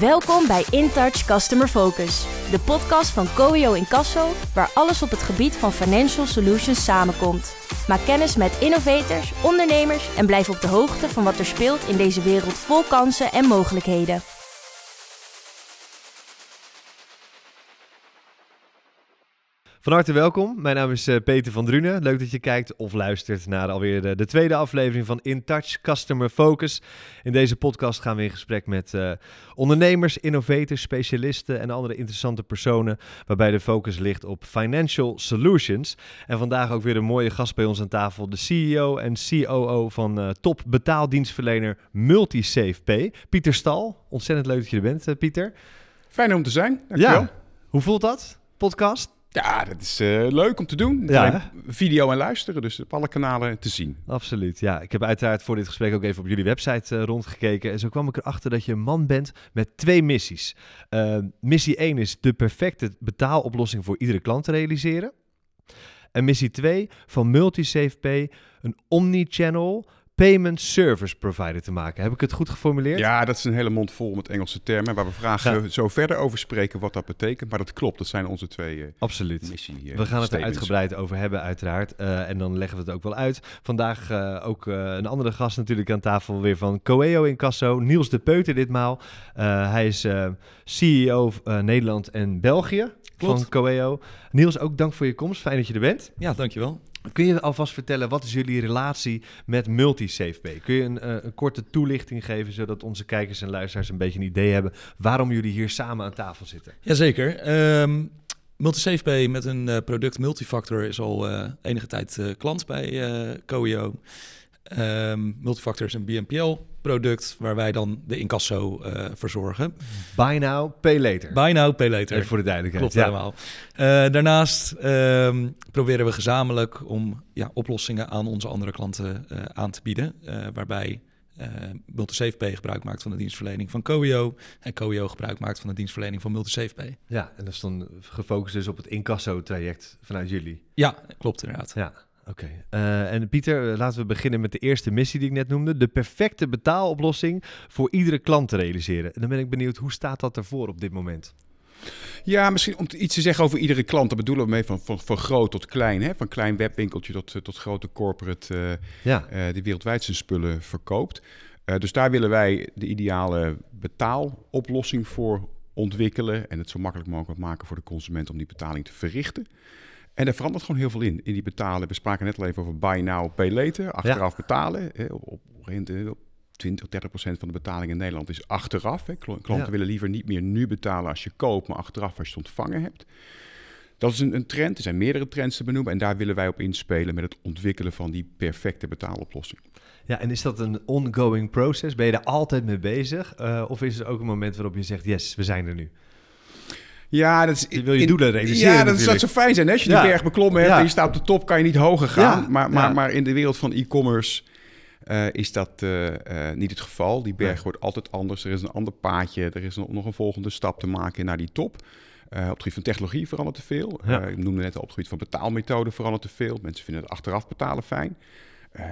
Welkom bij InTouch Customer Focus, de podcast van Coio Incasso, waar alles op het gebied van financial solutions samenkomt. Maak kennis met innovators, ondernemers en blijf op de hoogte van wat er speelt in deze wereld vol kansen en mogelijkheden. Van harte welkom. Mijn naam is eh, Peter van Drunen. Leuk dat je kijkt of luistert naar alweer de, de tweede aflevering van In Touch Customer Focus. In deze podcast gaan we in gesprek met uh, ondernemers, innovators, specialisten en andere interessante personen. Waarbij de focus ligt op financial solutions. En vandaag ook weer een mooie gast bij ons aan tafel. De CEO en COO van uh, top betaaldienstverlener MultiSafePay. Pieter Stal. Ontzettend leuk dat je er bent, Pieter. Fijn om te zijn. Dankjewel. Ja. Hoe voelt dat? Podcast? Ja, dat is uh, leuk om te doen. Ja, video en luisteren, dus op alle kanalen te zien. Absoluut, ja. Ik heb uiteraard voor dit gesprek ook even op jullie website uh, rondgekeken. En zo kwam ik erachter dat je een man bent met twee missies. Uh, missie 1 is de perfecte betaaloplossing voor iedere klant te realiseren. En missie 2 van MultiSafePay, een omni-channel payment service provider te maken. Heb ik het goed geformuleerd? Ja, dat is een hele mond vol met Engelse termen, waar we vragen ja. zo verder over spreken wat dat betekent. Maar dat klopt, dat zijn onze twee uh, Absoluut. missie uh, We gaan het er uitgebreid over hebben, uiteraard. Uh, en dan leggen we het ook wel uit. Vandaag ook een andere gast natuurlijk aan tafel weer van Coeo Incasso, Niels de Peuter ditmaal. hij is CEO Nederland en België Klopt. van Coeo. Niels, ook dank voor je komst. Fijn dat je er bent. Ja, dankjewel. Kun je alvast vertellen, wat is jullie relatie met MultiSafePay? Kun je een, uh, een, korte toelichting geven, zodat onze kijkers en luisteraars een beetje een idee hebben waarom jullie hier samen aan tafel zitten? Jazeker. Um, met een uh, product Multifactor is al uh, enige tijd klant bij Coio. Um, Multifactor is een BNPL-product waar wij dan de incasso uh, verzorgen. Buy now, pay later. Buy now, pay later. Even voor de duidelijkheid. Klopt ja. helemaal. Uh, daarnaast um, proberen we gezamenlijk om ja, oplossingen aan onze andere klanten uh, aan te bieden. waarbij MultiSafePay gebruik maakt van de dienstverlening van Coio. En Coio gebruik maakt van de dienstverlening van MultiSafePay. Ja, en dat is dan gefocust dus op het incasso-traject vanuit jullie. Ja, klopt inderdaad. Ja. Oké. Okay. Uh, en Pieter, laten we beginnen met de eerste missie die ik net noemde. De perfecte betaaloplossing voor iedere klant te realiseren. En dan ben ik benieuwd, hoe staat dat ervoor op dit moment? Ja, misschien om iets te zeggen over iedere klant. Daar bedoelen we mee van, van, van groot tot klein. Hè? Van klein webwinkeltje tot, tot grote corporate uh, ja. uh, die wereldwijd zijn spullen verkoopt. Uh, dus daar willen wij de ideale betaaloplossing voor ontwikkelen. En het zo makkelijk mogelijk maken voor de consument om die betaling te verrichten. En daar verandert gewoon heel veel in, in die betalen. We spraken net al even over buy now, pay later. Achteraf ja. betalen. Hè, op, op, op 20, 30 procent van de betaling in Nederland is achteraf. Hè. Klanten ja. willen liever niet meer nu betalen als je koopt, maar achteraf als je het ontvangen hebt. Dat is een, een, trend. Er zijn meerdere trends te benoemen. En daar willen wij op inspelen met het ontwikkelen van die perfecte betaaloplossing. Ja, en is dat een ongoing process? Ben je daar altijd mee bezig? Uh, of is er ook een moment waarop je zegt, yes, we zijn er nu? Ja, dat is, je wil je doelen realiseren. Ja, dat zou zo fijn zijn. Hè? Als je ja. die berg beklommen hebt ja. en je staat op de top, kan je niet hoger gaan. Ja. Maar, maar, maar in de wereld van e-commerce uh, is dat uh, uh, niet het geval. Die berg wordt altijd anders. Er is een ander paadje. Er is nog een volgende stap te maken naar die top. op het gebied van technologie verandert te veel. ik noemde net al op het gebied van betaalmethoden verandert te veel. Mensen vinden het achteraf betalen fijn. Uh,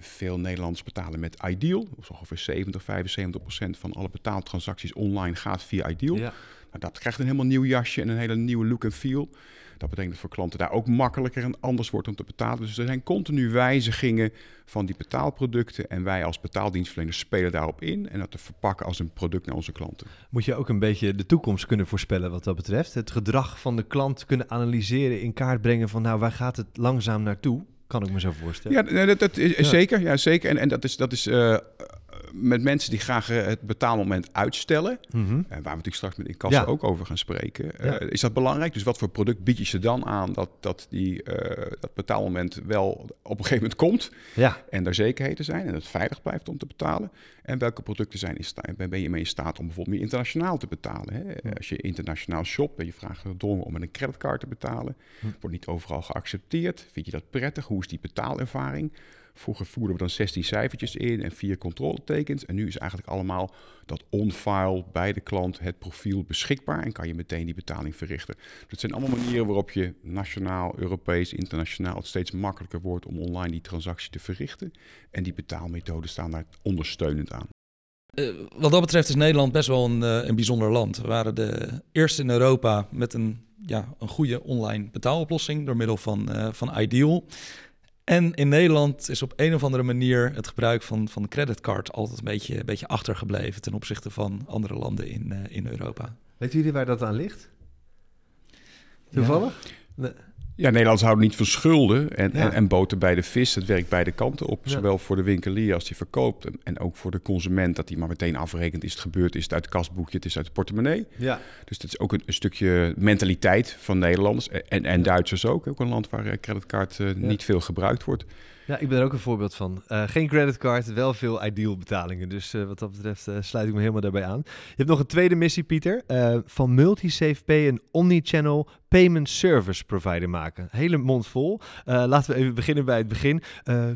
veel Nederlanders betalen met Ideal. Dus ongeveer 70, 75 procent van alle betaaltransacties online gaat via Ideal. Ja. Dat krijgt een helemaal nieuw jasje en een hele nieuwe look en feel. Dat betekent dat voor klanten daar ook makkelijker en anders wordt om te betalen. Dus er zijn continu wijzigingen van die betaalproducten. En wij als betaaldienstverleners spelen daarop in. En dat te verpakken als een product naar onze klanten. Moet je ook een beetje de toekomst kunnen voorspellen wat dat betreft? Het gedrag van de klant kunnen analyseren, in kaart brengen van nou waar gaat het langzaam naartoe? Kan ik me zo voorstellen. Ja, dat, dat is ja. zeker. Ja, zeker. En, en dat is, dat is uh, met mensen die graag uh, het betaalmoment uitstellen, mm -hmm. uh, waar we natuurlijk straks met Incasso ja. ook over gaan spreken, ja. is dat belangrijk. Dus wat voor product bied je ze dan aan dat, dat die, dat betaalmoment wel op een gegeven moment komt ja. en er zekerheden zijn en het veilig blijft om te betalen. En welke producten zijn in ben je mee in staat om bijvoorbeeld meer internationaal te betalen. Hè? Als je internationaal shopt en je vraagt gedwongen om met een creditcard te betalen, hm. wordt niet overal geaccepteerd. Vind je dat prettig? Hoe is die betaalervaring? Vroeger voerden we dan 16 cijfertjes in en vier controletekens. En nu is eigenlijk allemaal dat on-file bij de klant het profiel beschikbaar en kan je meteen die betaling verrichten. Dat zijn allemaal manieren waarop je nationaal, Europees, internationaal het steeds makkelijker wordt om online die transactie te verrichten. En die betaalmethoden staan daar ondersteunend aan. wat dat betreft is Nederland best wel een, een bijzonder land. We waren de eerste in Europa met een, ja, een goede online betaaloplossing door middel van, van Ideal. En in Nederland is op een of andere manier het gebruik van, van de creditcard altijd een beetje, een beetje achtergebleven ten opzichte van andere landen in, in Europa. Weten jullie waar dat aan ligt? Toevallig? Ja. Ja, Nederlanders houden niet van schulden en, en, en, boter bij de vis. Het werkt beide kanten op. Zowel voor de winkelier als die verkoopt. En, en, ook voor de consument, dat hij maar meteen afrekent. Is het gebeurd? Is het uit het kastboekje? Het is uit de portemonnee. Ja. Dus dat is ook een, stukje mentaliteit van Nederlanders. En, en Duitsers ook. Ook een land waar eh, creditcard uh, niet veel gebruikt wordt. Ja, ik ben er ook een voorbeeld van. Uh, geen creditcard, wel veel ideal betalingen. Dus uh, wat dat betreft uh, sluit ik me helemaal daarbij aan. Je hebt nog een tweede missie, Pieter. van MultiSafePay een omnichannel payment service provider maken. Hele mond vol. laten we even beginnen bij het begin.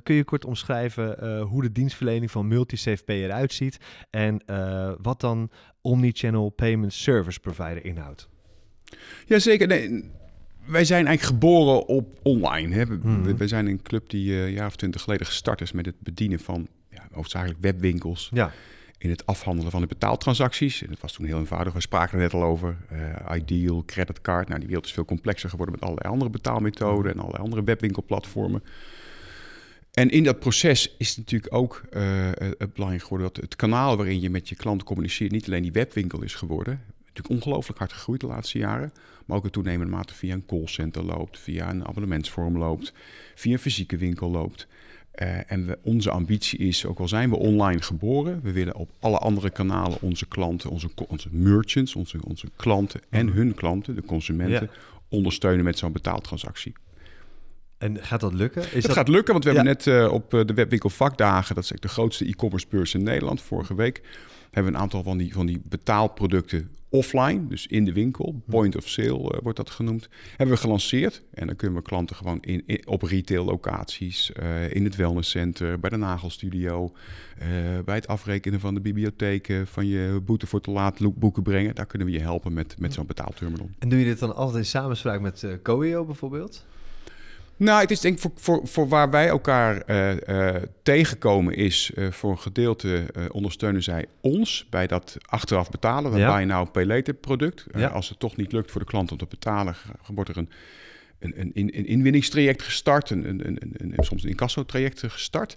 kun je kort omschrijven hoe de dienstverlening van MultiSafePay eruit ziet en wat dan omnichannel payment service provider inhoudt? Jazeker. Nee, wij zijn eigenlijk geboren op online. Hè. We, mhm. zijn een club die uh, een jaar of twintig geleden gestart is met het bedienen van ja, hoofdzakelijk webwinkels. Ja. In het afhandelen van de betaaltransacties. En dat was toen heel eenvoudig. We spraken er net al over. Uh, Ideal, creditcard. Nou, die wereld is veel complexer geworden met allerlei andere betaalmethoden en allerlei andere webwinkelplatformen. En in dat proces is het natuurlijk ook uh, het belangrijk geworden dat het kanaal waarin je met je klanten communiceert niet alleen die webwinkel is geworden. Natuurlijk ongelooflijk hard gegroeid de laatste jaren maar ook in toenemende mate via een callcenter loopt, via een abonnementsvorm loopt, via een fysieke winkel loopt. Uh, en we, onze ambitie is, ook al zijn we online geboren, we willen op alle andere kanalen onze klanten, onze, onze merchants, onze, onze klanten en hun klanten, de consumenten, ondersteunen met zo'n betaaltransactie. En gaat dat lukken? Is dat, gaat lukken, want we hebben net uh, op de webwinkel vakdagen, dat is de grootste e-commerce beurs in Nederland, vorige week, hebben we een aantal van die, van die betaalproducten offline, dus in de winkel, point of sale uh, wordt dat genoemd, hebben we gelanceerd. En dan kunnen we klanten gewoon in, op retail locaties, uh, in het wellnesscenter, bij de nagelstudio, uh, bij het afrekenen van de bibliotheken, van je boete voor te laat boeken brengen. Daar kunnen we je helpen met, met zo'n betaalterminal. En doe je dit dan altijd in samenspraak met Coeo bijvoorbeeld? Nou, het is denk ik voor, voor, voor waar wij elkaar uh, uh, tegenkomen is uh, voor een gedeelte ondersteunen zij ons bij dat achteraf betalen. Dat ja. je nou pay later product. Ja. Als het toch niet lukt voor de klant om te betalen, wordt er een, een, een, een inwinningstraject gestart, een, een, een, een, soms een incasso-traject gestart.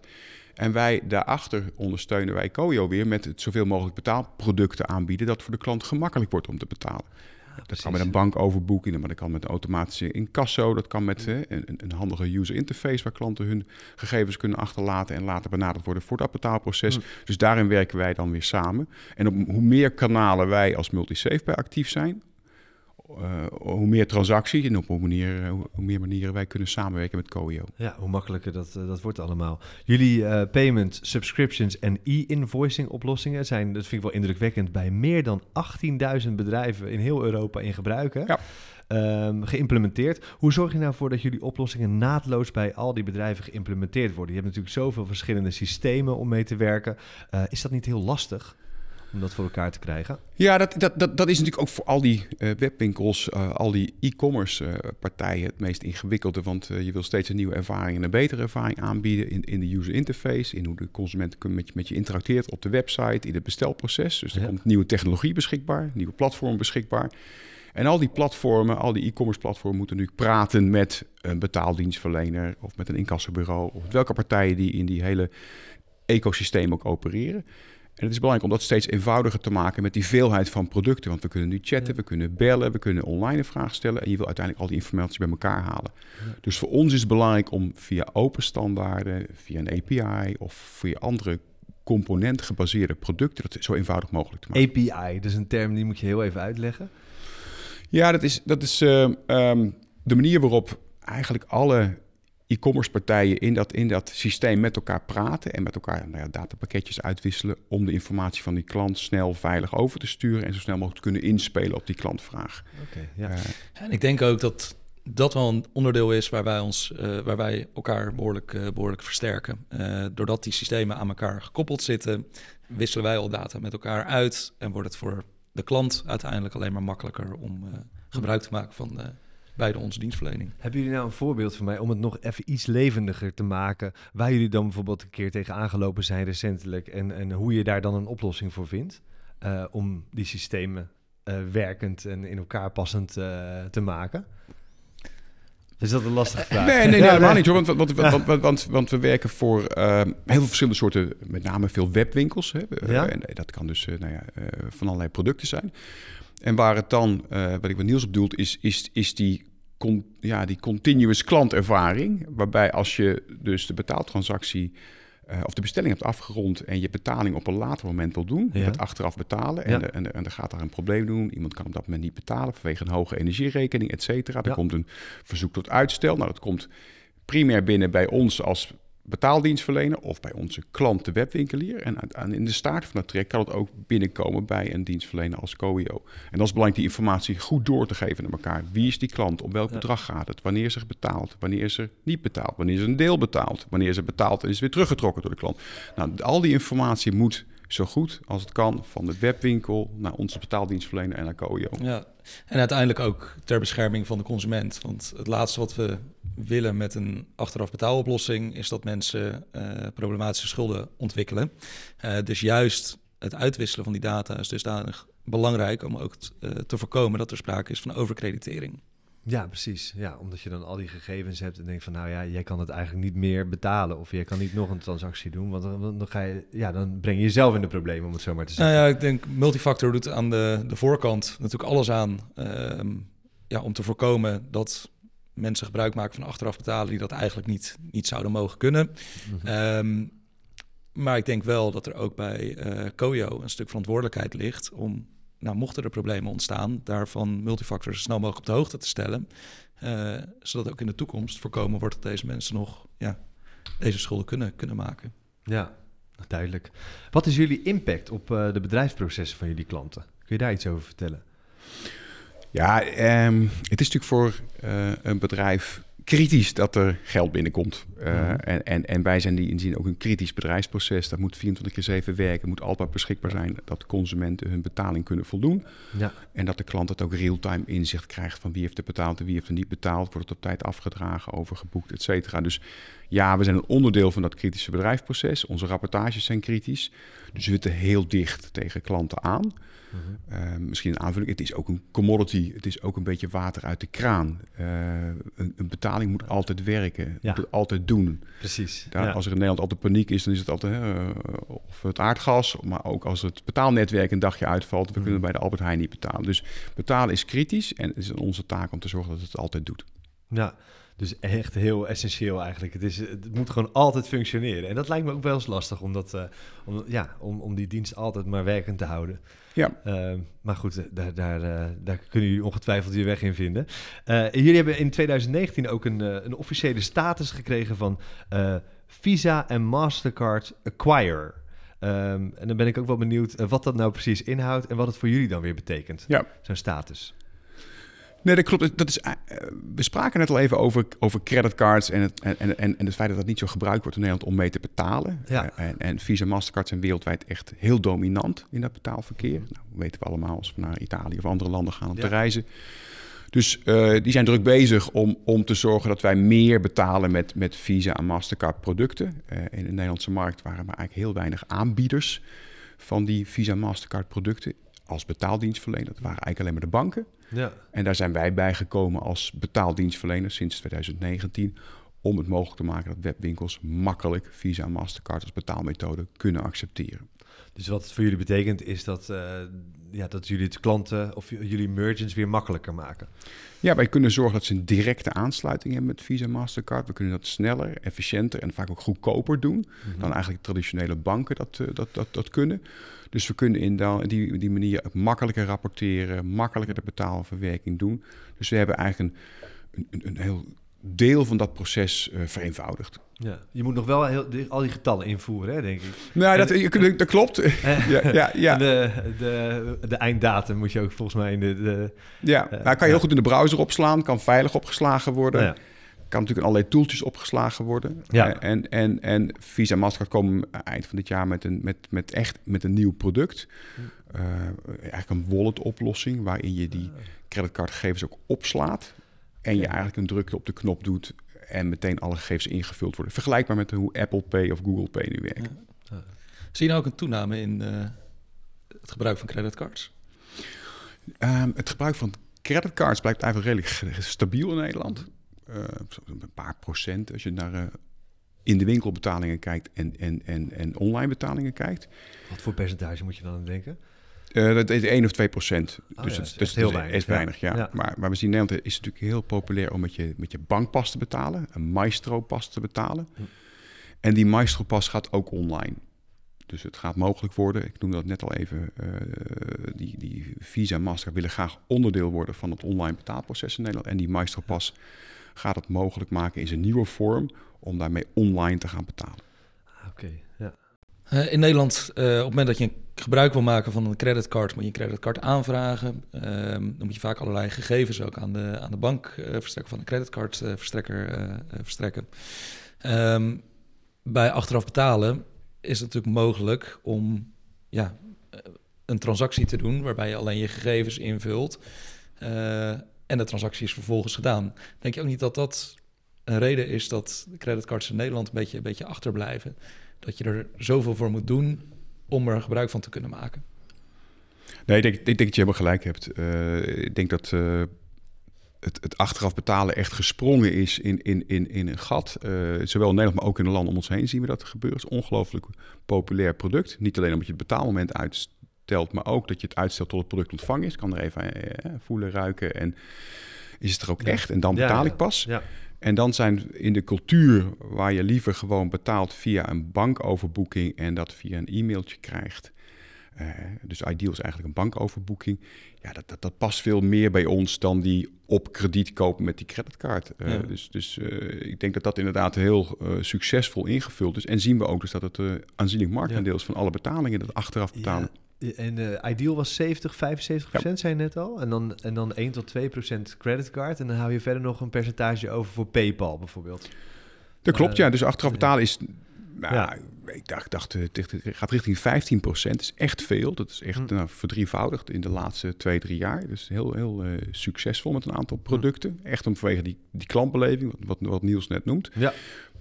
En wij daarachter ondersteunen wij Koyo weer met het zoveel mogelijk betaalproducten aanbieden dat voor de klant gemakkelijk wordt om te betalen dat kan met een bankoverboeking, maar dat kan met een automatische incasso. Dat kan met een, een, handige user interface waar klanten hun gegevens kunnen achterlaten en later benaderd worden voor dat betaalproces. Mm. Dus daarin werken wij dan weer samen. En op hoe meer kanalen wij als multisafe bij actief zijn, uh, hoe meer transacties en op hoe, manier, eh, hoe meer manieren wij kunnen samenwerken met Coio. Ja, hoe makkelijker dat, uh, dat wordt allemaal. Jullie uh, payment, subscriptions en e-invoicing oplossingen zijn, dat vind ik wel indrukwekkend, bij meer dan 18.000 bedrijven in heel Europa in gebruik. Ja. Um, geïmplementeerd. Hoe zorg je nou voor dat jullie oplossingen naadloos bij al die bedrijven geïmplementeerd worden? Je hebt natuurlijk zoveel verschillende systemen om mee te werken. Is dat niet heel lastig? Om dat voor elkaar te krijgen? Ja, dat, dat, dat, dat is natuurlijk ook voor al die uh, webwinkels, uh, al die e-commerce uh, partijen het meest ingewikkelde. Want je wil steeds een nieuwe ervaring en een betere ervaring aanbieden in, in de user interface, in hoe de consument met je, met je interacteert op de website, in het bestelproces. Dus er komt nieuwe technologie beschikbaar, nieuwe platform beschikbaar. En al die platformen, al die e-commerce platformen moeten nu praten met een betaaldienstverlener of met een incassobureau of welke partijen die in die hele ecosysteem ook opereren. En het is belangrijk om dat steeds eenvoudiger te maken met die veelheid van producten. Want we kunnen nu chatten, we kunnen bellen, we kunnen online een vraag stellen. En je wil uiteindelijk al die informatie bij elkaar halen. Dus voor ons is het belangrijk om via open standaarden, via een API of via andere componentgebaseerde producten dat zo eenvoudig mogelijk te maken. API, dat is een term die moet je heel even uitleggen. Ja, dat is, dat is uh, um, de manier waarop eigenlijk alle e-commerce partijen in dat, in dat systeem met elkaar praten en met elkaar nou ja, datapakketjes uitwisselen om de informatie van die klant snel veilig over te sturen en zo snel mogelijk te kunnen inspelen op die klantvraag. Okay, ja. Uh, en ik denk ook dat dat wel een onderdeel is waar wij, ons, uh, waar wij elkaar behoorlijk, uh, behoorlijk versterken. doordat die systemen aan elkaar gekoppeld zitten, wisselen wij al data met elkaar uit en wordt het voor de klant uiteindelijk alleen maar makkelijker om gebruik te maken van bij de onze dienstverlening. Hebben jullie nou een voorbeeld voor mij om het nog even iets levendiger te maken, waar jullie dan bijvoorbeeld een keer tegen aangelopen zijn recentelijk en, en hoe je daar dan een oplossing voor vindt uh, om die systemen uh, werkend en in elkaar passend uh, te maken? Is dat een lastige vraag? Nee, nee, nee helemaal niet hoor. Want, want, want, want, want, want we werken voor uh, heel veel verschillende soorten, met name veel webwinkels. Hè. Ja? En dat kan dus nou ja, van allerlei producten zijn. En waar het dan, wat ik met Niels op bedoelt, is, is, is die con, ja, die continuous klantervaring. Waarbij als je dus de betaaltransactie uh, of de bestelling hebt afgerond en je betaling op een later moment wil doen, ja. het achteraf betalen en, ja. en, en, en er gaat daar een probleem doen. Iemand kan op dat moment niet betalen vanwege een hoge energierekening, et cetera. Er komt een verzoek tot uitstel. Nou, dat komt primair binnen bij ons als betaaldienstverlener of bij onze klant, de webwinkelier. En in de staart van het traject kan het ook binnenkomen bij een dienstverlener als COIO. En dat is belangrijk die informatie goed door te geven naar elkaar. Wie is die klant? Om welk bedrag gaat het? Wanneer ze betaald? Wanneer ze niet betaald? Wanneer ze een deel betaald? Wanneer ze betaald en is weer teruggetrokken door de klant? Nou, al die informatie moet zo goed als het kan van de webwinkel naar onze betaaldienstverlener en naar. Ja, en uiteindelijk ook ter bescherming van de consument. Want het laatste wat we willen met een achteraf betaaloplossing is dat mensen uh, problematische schulden ontwikkelen. Uh, dus juist het uitwisselen van die data is dusdanig belangrijk om ook uh, te voorkomen dat er sprake is van overkreditering. Ja, precies. Ja, omdat je dan al die gegevens hebt en denkt van nou ja, jij kan het eigenlijk niet meer betalen of jij kan niet nog een transactie doen, want dan, dan ga je, ja, dan breng je jezelf in de problemen om het zo maar te zeggen. Nou ja, ik denk multifactor doet aan de, de voorkant natuurlijk alles aan uh, ja, om te voorkomen dat mensen gebruik maken van achteraf betalen die dat eigenlijk niet, niet zouden mogen kunnen. Mm -hmm. maar ik denk wel dat er ook bij uh, Koyo een stuk verantwoordelijkheid ligt om nou, mochten er problemen ontstaan, daarvan multifactor zo snel mogelijk op de hoogte te stellen. Uh, zodat ook in de toekomst voorkomen wordt dat deze mensen nog ja, deze schulden kunnen, kunnen maken. Ja, duidelijk. Wat is jullie impact op uh, de bedrijfsprocessen van jullie klanten? Kun je daar iets over vertellen? Ja, um, het is natuurlijk voor uh, een bedrijf kritisch dat er geld binnenkomt. Uh, mm. en, en, en wij zijn die inzien ook een kritisch bedrijfsproces. Dat moet 24 keer 7 werken, moet altijd beschikbaar zijn. Dat consumenten hun betaling kunnen voldoen. Ja. En dat de klant het ook real-time inzicht krijgt van wie heeft er betaald en wie heeft er niet betaald. Wordt het op tijd afgedragen, overgeboekt, et cetera. Dus ja, we zijn een onderdeel van dat kritische bedrijfsproces. Onze rapportages zijn kritisch. Dus we zitten heel dicht tegen klanten aan. Uh, misschien een aanvulling. Het is ook een commodity. Het is ook een beetje water uit de kraan. Uh, een, een, betaling moet altijd werken. Ja. Moet het altijd doen. Precies. Daar, ja. Als er in Nederland altijd paniek is, dan is het altijd uh, of het aardgas. Maar ook als het betaalnetwerk een dagje uitvalt. We mm. kunnen bij de Albert Heijn niet betalen. Dus betalen is kritisch. En het is onze taak om te zorgen dat het altijd doet. Ja, dus echt heel essentieel eigenlijk. Het, is, het moet gewoon altijd functioneren. En dat lijkt me ook wel eens lastig om, dat, uh, om, ja, om, om die dienst altijd maar werkend te houden. Ja. Uh, maar goed, daar, daar, uh, daar kunnen jullie ongetwijfeld je weg in vinden. jullie hebben in 2019 ook een, een officiële status gekregen van Visa en Mastercard Acquirer. Um, en dan ben ik ook wel benieuwd wat dat nou precies inhoudt en wat het voor jullie dan weer betekent, ja. zo'n status. Nee, dat klopt. Dat is, uh, we spraken net al even over, over creditcards en het, en, en, en het feit dat dat niet zo gebruikt wordt in Nederland om mee te betalen. Ja. Uh, en, en Visa Mastercard zijn wereldwijd echt heel dominant in dat betaalverkeer. Nou, weten we allemaal als we naar Italië of andere landen gaan om ja. te reizen. Dus uh, die zijn druk bezig om, om te zorgen dat wij meer betalen met, met Visa en Mastercard producten. in de Nederlandse markt waren maar eigenlijk heel weinig aanbieders van die Visa Mastercard producten als betaaldienstverlener. Dat waren eigenlijk alleen maar de banken. Ja. En daar zijn wij bij gekomen als betaaldienstverlener sinds 2019 om het mogelijk te maken dat webwinkels makkelijk Visa en Mastercard als betaalmethode kunnen accepteren. Dus wat het voor jullie betekent is dat, uh, ja, dat jullie het klanten of jullie merchants weer makkelijker maken. Ja, wij kunnen zorgen dat ze een directe aansluiting hebben met Visa Mastercard. We kunnen dat sneller, efficiënter en vaak ook goedkoper doen mm-hmm. dan eigenlijk traditionele banken dat, uh, dat, dat, dat kunnen. Dus we kunnen in die, die manier makkelijker rapporteren, makkelijker de betaalverwerking doen. Dus we hebben eigenlijk een, een, een heel deel van dat proces uh, vereenvoudigd. Ja, je moet nog wel heel, al die getallen invoeren, hè, denk ik. Nou, dat, je, dat klopt. ja, ja, ja. De, de, de einddatum moet je ook volgens mij in de... de ja, uh, nou, kan je heel goed in de browser opslaan, kan veilig opgeslagen worden. Ja. Kan natuurlijk allerlei toeltjes opgeslagen worden. Ja. En, en, en Visa en Mastercard komen eind van dit jaar met een, met, met echt met een nieuw product. Uh, eigenlijk een wallet oplossing waarin je die creditcardgegevens ook opslaat. En je eigenlijk een drukje op de knop doet en meteen alle gegevens ingevuld worden. Vergelijkbaar met hoe Apple Pay of Google Pay nu werkt. Zie je nou ook een toename in uh, het gebruik van creditcards? Um, het gebruik van creditcards blijft eigenlijk redelijk stabiel in Nederland. Uh, een paar procent als je naar uh, in de winkel betalingen kijkt en, en, en, en online betalingen kijkt. Wat voor percentage moet je dan denken? Uh, dat is 1 of 2 procent. Oh, dus ja, het is heel weinig. Is weinig ja. Ja. Maar, maar we zien in Nederland is het natuurlijk heel populair om met je, met je bankpas te betalen, een Maestro-pas te betalen. Hm. En die Maestro-pas gaat ook online. Dus het gaat mogelijk worden, ik noemde dat net al even, uh, die, die Visa en Master willen graag onderdeel worden van het online betaalproces in Nederland. En die Maestro-pas gaat het mogelijk maken in zijn nieuwe vorm om daarmee online te gaan betalen. Oké, okay, ja. Uh, in Nederland, uh, op het moment dat je gebruik wil maken van een creditcard, moet je een creditcard aanvragen. Uh, dan moet je vaak allerlei gegevens ook aan de, aan de bank verstrekken, van een creditcardverstrekker verstrekken. Um, bij achteraf betalen is het natuurlijk mogelijk om ja, een transactie te doen waarbij je alleen je gegevens invult en de transactie is vervolgens gedaan. Denk je ook niet dat dat een reden is dat creditcards in Nederland een beetje, een beetje achterblijven? Dat je er zoveel voor moet doen om er gebruik van te kunnen maken? Nee, ik denk, ik denk dat je helemaal gelijk hebt. Uh, ik denk dat uh, het, het, achteraf betalen echt gesprongen is in, in, in, in een gat. Uh, zowel in Nederland, maar ook in de landen om ons heen zien we dat gebeuren. Het is ongelooflijk populair product. Niet alleen omdat je het betaalmoment uitstelt, maar ook dat je het uitstelt tot het product ontvangen is. Kan er even voelen, ruiken en is het er ook ja. echt? En dan betaal ik pas. Ja. En dan zijn in de cultuur waar je liever gewoon betaalt via een bankoverboeking en dat via een e-mailtje krijgt. Uh, dus ideal is eigenlijk een bankoverboeking. Ja, dat, dat, dat, past veel meer bij ons dan die op krediet kopen met die creditcard. Uh, ja. Dus, dus uh, ik denk dat dat inderdaad heel succesvol ingevuld is. En zien we ook dus dat het aanzienlijk marktendeel is van alle betalingen, dat achteraf betalen. Ja. En uh, ideal was 70, 75 procent, ja. zei je net al. En dan, en dan 1 tot 2 procent creditcard. En dan hou je verder nog een percentage over voor PayPal bijvoorbeeld. Dat klopt, uh, ja. Dus achteraf betalen is... Nou, ja. ik dacht, dacht het gaat richting 15 procent. Dat is echt veel. Dat is echt hm. nou, verdrievoudigd in de laatste twee, drie jaar. Dus heel, heel uh, succesvol met een aantal producten. Hm. Echt om vanwege die, die klantbeleving, wat, wat Niels net noemt. Ja.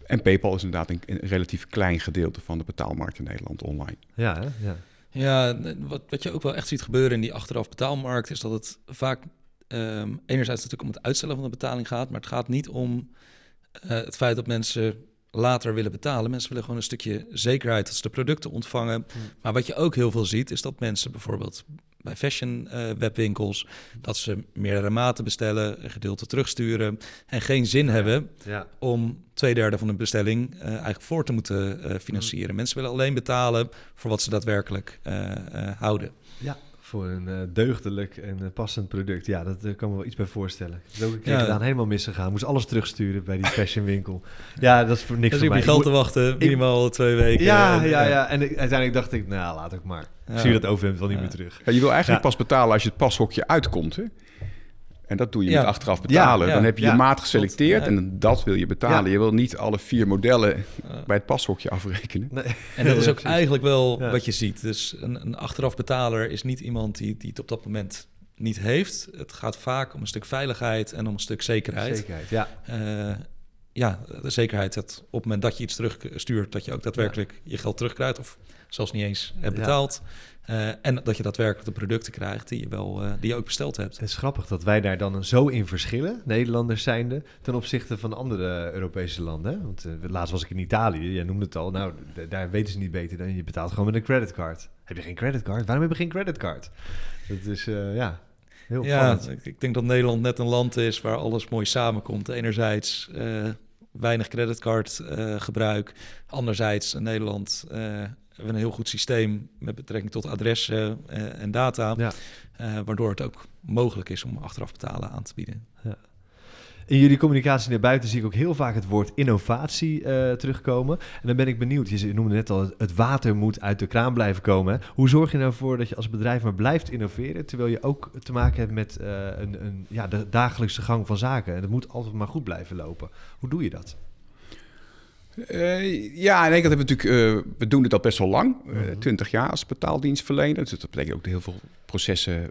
En PayPal is inderdaad een, een relatief klein gedeelte van de betaalmarkt in Nederland online. Ja, hè? ja. Ja, wat, wat je ook wel echt ziet gebeuren in die achteraf betaalmarkt is dat het vaak um, enerzijds natuurlijk om het uitstellen van de betaling gaat, maar het gaat niet om uh, het feit dat mensen later willen betalen. Mensen willen gewoon een stukje zekerheid dat ze de producten ontvangen. Hmm. Maar wat je ook heel veel ziet is dat mensen bijvoorbeeld bij fashion uh, webwinkels dat ze meerdere maten bestellen, een gedeelte terugsturen en geen zin ja, hebben ja. om twee derde van een bestelling uh, eigenlijk voor te moeten uh, financieren. Mm. Mensen willen alleen betalen voor wat ze daadwerkelijk houden. Ja, voor een deugdelijk en passend product. Ja, dat kan ik me wel iets bij voorstellen. Dat is ook een keer ja. gedaan, helemaal misgegaan. Moest alles terugsturen bij die fashionwinkel. ja, dat is voor niks dus voor mij. geld te wachten, minimaal ik, twee weken. Ja, en, ja, ja. En ik, uiteindelijk dacht ik, nou, laat ik maar. Ja. Ik zie dat overhemd wel niet meer terug. Ja, je wil eigenlijk pas betalen als je het pashokje uitkomt, hè? En dat doe je ja. met achteraf betalen. Ja, ja, dan heb je je maat geselecteerd en dat wil je betalen. Je wil niet alle vier modellen bij het pashokje afrekenen. Nee. En dat is ook eigenlijk wel wat je ziet. Dus een, een, achteraf betaler is niet iemand die, die het op dat moment niet heeft. Het gaat vaak om een stuk veiligheid en om een stuk zekerheid. Zekerheid, ja. Uh, ja, de zekerheid dat op het moment dat je iets terugstuurt... dat je ook daadwerkelijk je geld terugkrijgt... of zelfs niet eens hebt betaald... Uh, en dat je daadwerkelijk de producten krijgt die je, wel, uh, die je ook besteld hebt. Het is grappig dat wij daar dan zo in verschillen, Nederlanders zijnde, ten opzichte van andere Europese landen. Hè? Want uh, laatst was ik in Italië, jij noemde het al, nou, daar weten ze niet beter dan je betaalt gewoon met een creditcard. Heb je geen creditcard? Waarom heb je geen creditcard? Dat is, ja, heel Ja, ik, ik, denk dat Nederland net een land is waar alles mooi samenkomt. Enerzijds weinig creditcardgebruik, anderzijds Nederland hebben een heel goed systeem met betrekking tot adressen uh, en data. Ja. Uh, waardoor het ook mogelijk is om achteraf betalen aan te bieden. Ja. In jullie communicatie naar buiten zie ik ook heel vaak het woord innovatie uh, terugkomen. En dan ben ik benieuwd, je noemde net al, het water moet uit de kraan blijven komen. Hoe zorg je nou voor dat je als bedrijf maar blijft innoveren, terwijl je ook te maken hebt met een, een, ja, de dagelijkse gang van zaken. En het moet altijd maar goed blijven lopen. Hoe doe je dat? Uh, ja, in Nederland hebben we natuurlijk, uh, we doen dit al best wel lang, uh, mm-hmm. 20 jaar als betaaldienstverlener. Dus dat betekent ook dat heel veel processen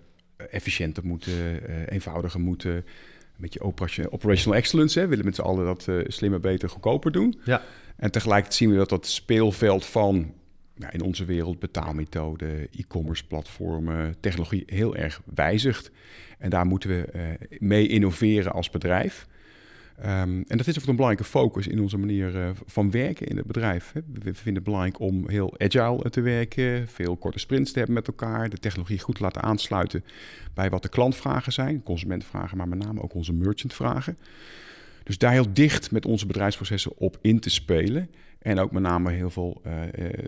efficiënter moeten, eenvoudiger moeten. beetje operational excellence. Hè. We willen met z'n allen dat slimmer, beter, goedkoper doen. Ja. En tegelijkertijd zien we dat dat speelveld van nou, in onze wereld betaalmethoden, e-commerce platformen, technologie heel erg wijzigt. En daar moeten we mee innoveren als bedrijf. Um, en dat is ook een belangrijke focus in onze manier uh, van werken in het bedrijf. Hè. We vinden het belangrijk om heel agile te werken, veel korte sprints te hebben met elkaar, de technologie goed te laten aansluiten bij wat de klantvragen zijn, consumentvragen, maar met name ook onze merchantvragen. Dus daar heel dicht met onze bedrijfsprocessen op in te spelen. En ook met name heel veel, uh,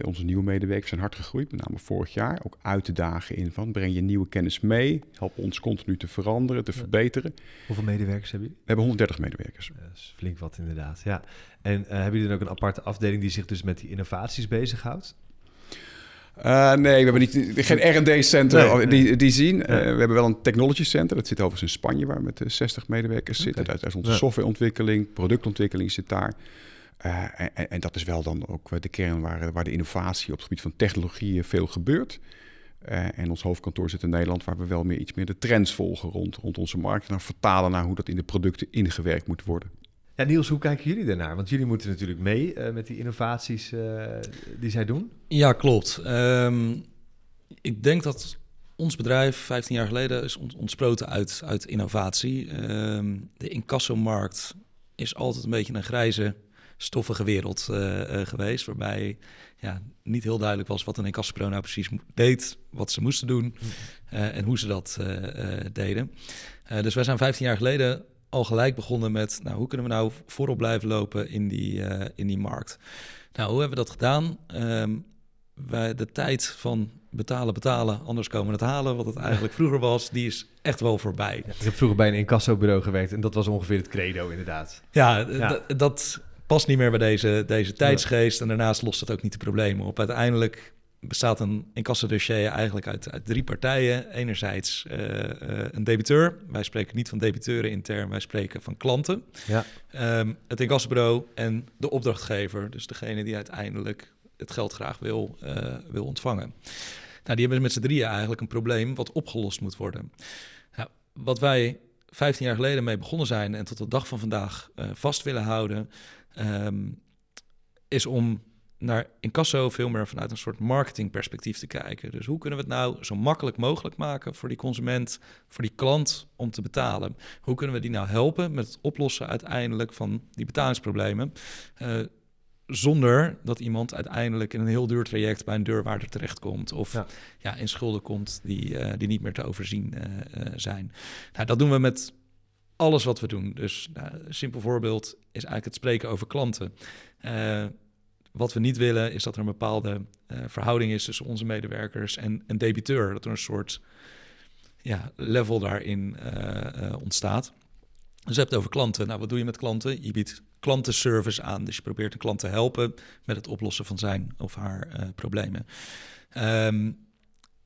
onze nieuwe medewerkers zijn hard gegroeid, met name vorig jaar. Ook uit de dagen in van, breng je nieuwe kennis mee, help ons continu te veranderen, te verbeteren. Hoeveel medewerkers hebben jullie? We hebben 130 medewerkers. Dat is flink wat inderdaad, ja. En uh, hebben jullie dan ook een aparte afdeling die zich dus met die innovaties bezighoudt? Uh, nee, we hebben niet, geen R&D-center die, die zien. Uh, we hebben wel een technology center. Dat zit overigens in Spanje, waar met 60 medewerkers okay. zitten. Daar is onze softwareontwikkeling, productontwikkeling zit daar. Uh, en, en, dat is wel dan ook de kern waar, waar de innovatie op het gebied van technologie veel gebeurt. Uh, en ons hoofdkantoor zit in Nederland, waar we wel meer iets meer de trends volgen rond, rond onze markt. En dan vertalen naar hoe dat in de producten ingewerkt moet worden. Ja, Niels, hoe kijken jullie daarnaar? Want jullie moeten natuurlijk mee uh, met die innovaties die zij doen. Ja, klopt. Um, ik denk dat ons bedrijf 15 jaar geleden is ontsproten uit, uit innovatie. Um, de incassomarkt is altijd een beetje een grijze stoffige wereld uh, geweest. Waarbij ja, niet heel duidelijk was wat een incassopro nou precies deed, wat ze moesten doen uh, en hoe ze dat deden. dus wij zijn 15 jaar geleden al gelijk begonnen met, nou, hoe kunnen we nou voorop blijven lopen in die, in die markt? Nou, hoe hebben we dat gedaan? Um, wij, de tijd van betalen, betalen, anders komen het halen, wat het eigenlijk vroeger was, die is echt wel voorbij. ik heb vroeger bij een incassobureau gewerkt en dat was ongeveer het credo inderdaad. Ja, ja. dat past niet meer bij deze, deze tijdsgeest. En daarnaast lost het ook niet de problemen op. Uiteindelijk bestaat een incassodossier eigenlijk uit, uit drie partijen. Enerzijds uh, uh, een debiteur. Wij spreken niet van debiteuren intern, wij spreken van klanten. Ja. Um, het incassobureau en de opdrachtgever. Dus degene die uiteindelijk het geld graag wil, uh, wil ontvangen. Nou, die hebben met z'n drieën eigenlijk een probleem wat opgelost moet worden. Nou, wat wij 15 jaar geleden mee begonnen zijn en tot de dag van vandaag vast willen houden, um, is om naar incasso veel meer vanuit een soort marketingperspectief te kijken. Dus hoe kunnen we het nou zo makkelijk mogelijk maken voor die consument, voor die klant om te betalen? Hoe kunnen we die nou helpen met het oplossen uiteindelijk van die betalingsproblemen? Uh, zonder dat iemand uiteindelijk in een heel duur traject bij een deurwaarder terechtkomt. Of ja. ja in schulden komt die, uh, die niet meer te overzien uh, zijn. Nou, dat doen we met alles wat we doen. Dus nou, een simpel voorbeeld is eigenlijk het spreken over klanten. Uh, wat we niet willen is dat er een bepaalde uh, verhouding is tussen onze medewerkers en een debiteur. Dat er een soort ja, level daarin uh, ontstaat. Dus je hebt het over klanten. Nou, wat doe je met klanten? Je biedt klantenservice aan. Dus je probeert een klant te helpen met het oplossen van zijn of haar problemen. Um,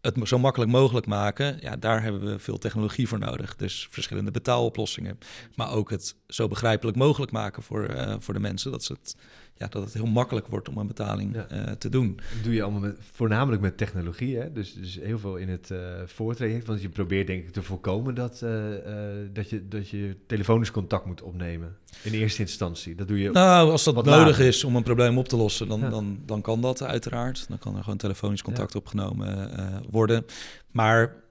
het zo makkelijk mogelijk maken, ja, daar hebben we veel technologie voor nodig. Dus verschillende betaaloplossingen. Maar ook het zo begrijpelijk mogelijk maken voor, uh, voor de mensen. Dat, ze het, ja, dat het heel makkelijk wordt om een betaling ja. uh, te doen. Dat doe je allemaal met, voornamelijk met technologie. Hè? Dus, dus heel veel in het uh, voortraject. Want je probeert denk ik te voorkomen dat, dat, je, dat je telefonisch contact moet opnemen. In eerste instantie. Dat doe je nou, als dat nodig is om een probleem op te lossen, dan, ja. dan, dan kan dat uiteraard. Dan kan er gewoon telefonisch contact ja. opgenomen worden. Maar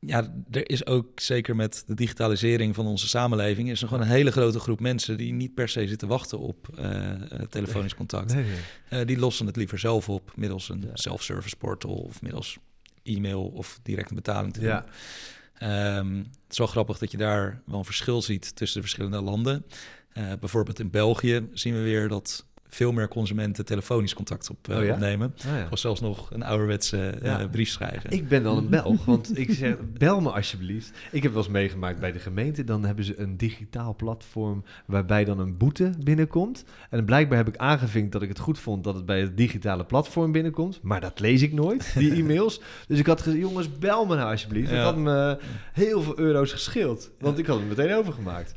ja, er is ook zeker met de digitalisering van onze samenleving... is er gewoon een hele grote groep mensen die niet per se zitten wachten op uh, telefonisch contact. Nee, nee. Uh, die lossen het liever zelf op middels een ja. self-service portal... of middels e-mail of directe betaling te doen. Ja. Um, het is wel grappig dat je daar wel een verschil ziet tussen de verschillende landen. Uh, bijvoorbeeld in België zien we weer dat veel meer consumenten telefonisch contact op, uh, oh ja? opnemen. Oh ja. Of zelfs nog een ouderwetse uh, ja. brief schrijven. Ik ben dan een Belg, want ik zeg, bel me alsjeblieft. Ik heb wel eens meegemaakt bij de gemeente. Dan hebben ze een digitaal platform waarbij dan een boete binnenkomt. En blijkbaar heb ik aangevinkt dat ik het goed vond dat het bij het digitale platform binnenkomt. Maar dat lees ik nooit, die e-mails. dus ik had gezegd, jongens, bel me nou alsjeblieft. Dat had me heel veel euro's gescheeld. Want ik had het meteen overgemaakt.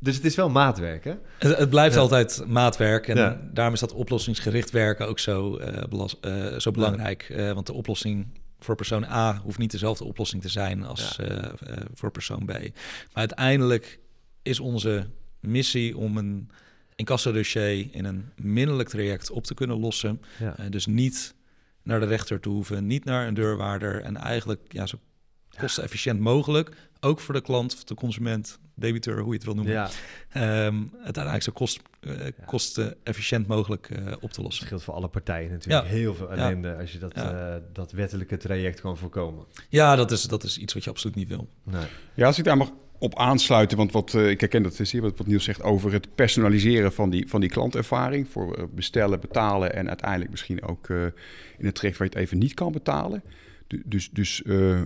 Dus het is wel maatwerk, hè? Het, het blijft ja. altijd maatwerk. En ja. daarom is dat oplossingsgericht werken ook zo, uh, belast, uh, zo belangrijk. Uh, want de oplossing voor persoon A hoeft niet dezelfde oplossing te zijn als voor persoon B. Maar uiteindelijk is onze missie om een incassodossier in een minderlijk traject op te kunnen lossen. Dus niet naar de rechter te hoeven, niet naar een deurwaarder en eigenlijk ja, zo kostenefficiënt mogelijk, ook voor de klant of de consument, debiteur, hoe je het wil noemen, ja. um, het uiteindelijk zo kost, uh, kostenefficiënt mogelijk uh, op te lossen. Dat scheelt voor alle partijen natuurlijk heel veel ellende als je dat, uh, dat wettelijke traject kan voorkomen. Ja, dat is, dat is iets wat je absoluut niet wil. Nee. Ja, als ik daar mag op aansluiten, want wat, ik herken dat is hier wat, wat Niels zegt over het personaliseren van die, van die klantervaring voor bestellen, betalen en uiteindelijk misschien ook in het traject waar je het even niet kan betalen. Dus, dus uh, uh,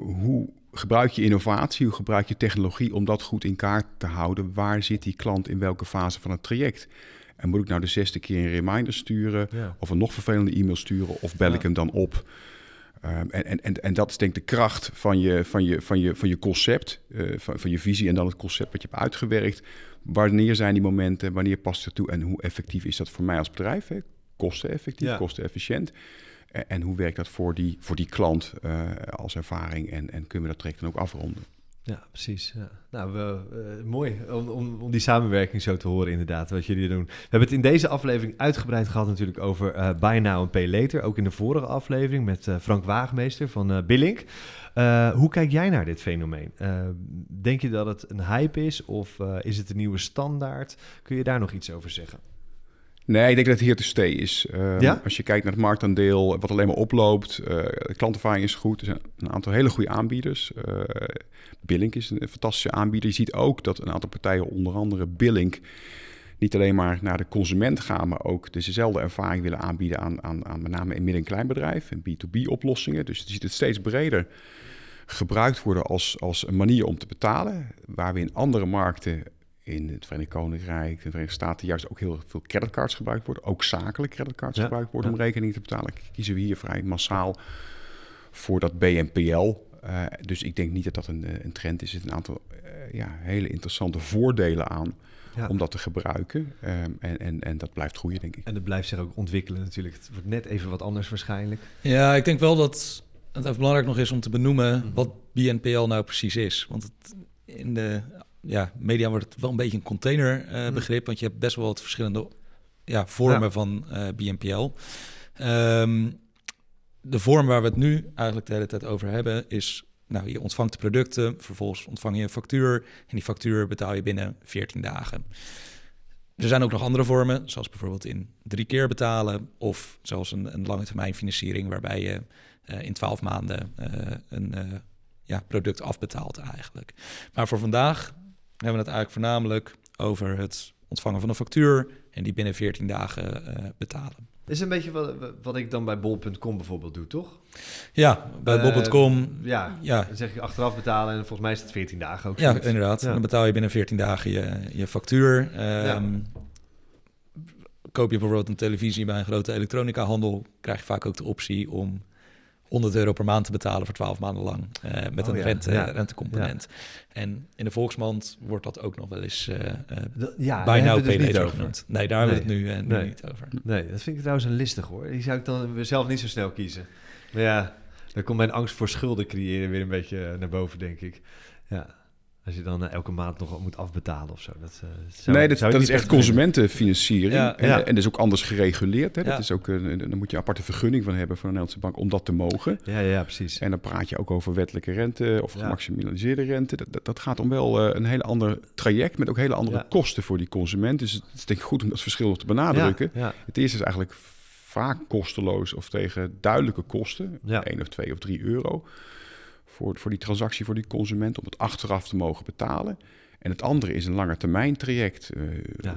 hoe gebruik je innovatie, hoe gebruik je technologie om dat goed in kaart te houden? Waar zit die klant in welke fase van het traject? En moet ik nou de zesde keer een reminder sturen of een nog vervelende e-mail sturen of bel ik hem dan op? Um, en, en, en dat is denk ik de kracht van je, van je, van je, van je concept, uh, van, van je visie en dan het concept wat je hebt uitgewerkt. Wanneer zijn die momenten, wanneer past het toe en hoe effectief is dat voor mij als bedrijf? Hè? Kosteneffectief, ja. kostenefficiënt. En hoe werkt dat voor die, voor die klant uh, als ervaring en, en kunnen we dat traject dan ook afronden? Ja, precies. Ja. Nou, we, uh, mooi om, om, om, die samenwerking zo te horen inderdaad, wat jullie doen. We hebben het in deze aflevering uitgebreid gehad natuurlijk over uh, Buy Now and Pay Later. Ook in de vorige aflevering met Frank Waagmeester van Billink. hoe kijk jij naar dit fenomeen? denk je dat het een hype is of is het een nieuwe standaard? Kun je daar nog iets over zeggen? Nee, ik denk dat het hier te stay is. Um, ja? Als je kijkt naar het marktaandeel, wat alleen maar oploopt. Uh, de klantervaring is goed. Er zijn een aantal hele goede aanbieders. Uh, Billink is een fantastische aanbieder. Je ziet ook dat een aantal partijen, onder andere Billink... niet alleen maar naar de consument gaan... maar ook dezelfde ervaring willen aanbieden aan, aan, aan met name een midden- en kleinbedrijf... en B2B-oplossingen. Dus je ziet het steeds breder gebruikt worden als, als een manier om te betalen... waar we in andere markten in het Verenigd Koninkrijk, de Verenigde Staten, juist ook heel veel creditcards gebruikt worden. Ook zakelijk creditcards gebruikt worden om rekening te betalen. Kiezen we hier vrij massaal voor dat BNPL. Uh, eh, dus ik denk niet dat dat een, eh, een trend is. Er zitten een aantal uh, ja, hele interessante voordelen aan. Ja. om dat te gebruiken. Um, en, en, en dat blijft groeien, denk ik. En dat blijft zich ook ontwikkelen natuurlijk. Het wordt net even wat anders waarschijnlijk. Ja, ik denk wel dat het even belangrijk nog is om te benoemen mm -hmm. wat BNPL nou precies is. Want het, in de ja, media wordt het wel een beetje een containerbegrip, uh, want je hebt best wel wat verschillende ja, vormen ja. van uh, BNPL. Um, de vorm waar we het nu eigenlijk de hele tijd over hebben is, nou, je ontvangt de producten, vervolgens ontvang je een factuur en die factuur betaal je binnen 14 dagen. Er zijn ook nog andere vormen, zoals bijvoorbeeld in drie keer betalen of zelfs een, een lange termijn financiering waarbij je uh, in 12 maanden een ja, product afbetaalt eigenlijk. Maar voor vandaag hebben we het eigenlijk voornamelijk over het ontvangen van een factuur en die binnen 14 dagen uh, betalen. Is een beetje wat, wat ik dan bij bol.com bijvoorbeeld doe, toch? Ja, bij uh, bol.com. Ja, ja, dan zeg ik achteraf betalen en volgens mij is het 14 dagen ook. Ja, inderdaad. Ja. Dan betaal je binnen 14 dagen je, je factuur. Um, ja. Koop je bijvoorbeeld een televisie bij een grote elektronica handel, krijg je vaak ook de optie om 100 euro per maand te betalen voor 12 maanden lang. Uh, met oh, een ja. Rente, ja. rentencomponent. Ja. En in de volksmand wordt dat ook nog wel eens uh, ja, nou dus niet genoemd. Nee, daar nee. hebben we het nu, uh, nu niet over. Nee, dat vind ik trouwens een listig hoor. Die zou ik dan zelf niet zo snel kiezen. Maar ja, dan komt mijn angst voor schulden creëren weer een beetje naar boven, denk ik. Ja. Als je dan elke maand nog moet afbetalen of zo. Dat, zou, nee, dat, dat is echt consumentenfinanciering. Ja, en, ja. en, dat is ook anders gereguleerd. Hè? Dat is ook, uh, dan moet je een aparte vergunning van hebben van de Nederlandse bank om dat te mogen. Ja, ja, precies. En dan praat je ook over wettelijke rente of gemaximaliseerde rente. Dat, dat, dat, gaat om wel een hele ander traject met ook hele andere kosten voor die consument. Dus het is denk ik goed om dat verschil nog te benadrukken. Het eerste is eigenlijk vaak kosteloos of tegen duidelijke kosten. Ja. 1 of 2 of 3 euro voor, voor die transactie voor die consument om het achteraf te mogen betalen. En het andere is een langer termijn traject. Uh, ja. uh,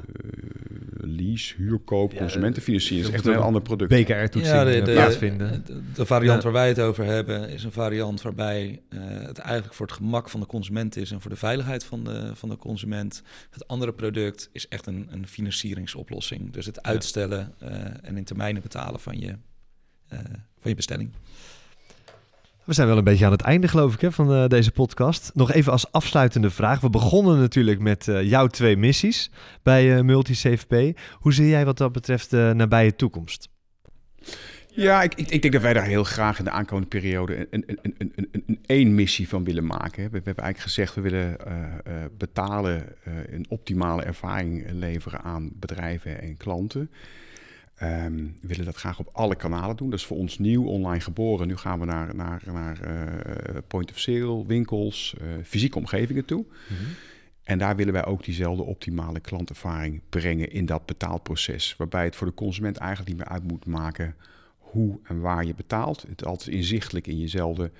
lease, huurkoop, ja, consumentenfinanciering. is echt een heel ander product. BKR-toetsing ja, de, de, plaatsvinden. De, de variant ja. waar wij het over hebben is een variant waarbij uh, het eigenlijk voor het gemak van de consument is en voor de veiligheid van de, van de consument. Het andere product is echt een, een financieringsoplossing. Dus het uitstellen en in termijnen betalen van je, van je bestelling. We zijn wel een beetje aan het einde, geloof ik, hè, van uh, deze podcast. Nog even als afsluitende vraag. We begonnen natuurlijk met uh, jouw twee missies bij uh, Multi-CVP. Hoe zie jij wat dat betreft de nabije toekomst? Ja, ik, ik, ik, denk dat wij daar heel graag in de aankomende periode een, een, een, een, een, één missie van willen maken. We, we hebben eigenlijk gezegd, we willen betalen, uh, een optimale ervaring leveren aan bedrijven en klanten. Um, we willen dat graag op alle kanalen doen. Dat is voor ons nieuw, online geboren. Nu gaan we naar, naar, naar point of sale, winkels, fysieke omgevingen toe. Mm -hmm. En daar willen wij ook diezelfde optimale klantervaring brengen in dat betaalproces. Waarbij het voor de consument eigenlijk niet meer uit moet maken hoe en waar je betaalt. Het is altijd inzichtelijk in jezelfde uh,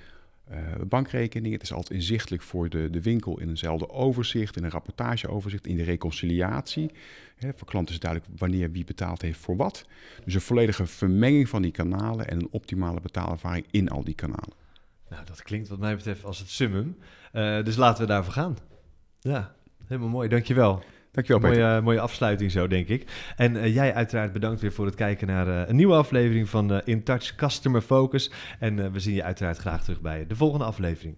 bankrekening. Het is altijd inzichtelijk voor de, de winkel in eenzelfde overzicht, in een rapportageoverzicht, in de reconciliatie. Voor klanten is duidelijk wanneer wie betaald heeft voor wat. Dus een volledige vermenging van die kanalen en een optimale betaalervaring in al die kanalen. Nou, dat klinkt wat mij betreft als het summum. Uh, dus laten we daarvoor gaan. Ja, helemaal mooi. Dankjewel. Dankjewel, Peter. Mooie, mooie afsluiting zo, denk ik. En uh, jij uiteraard bedankt weer voor het kijken naar uh, een nieuwe aflevering van uh, In Touch Customer Focus. En we zien je uiteraard graag terug bij de volgende aflevering.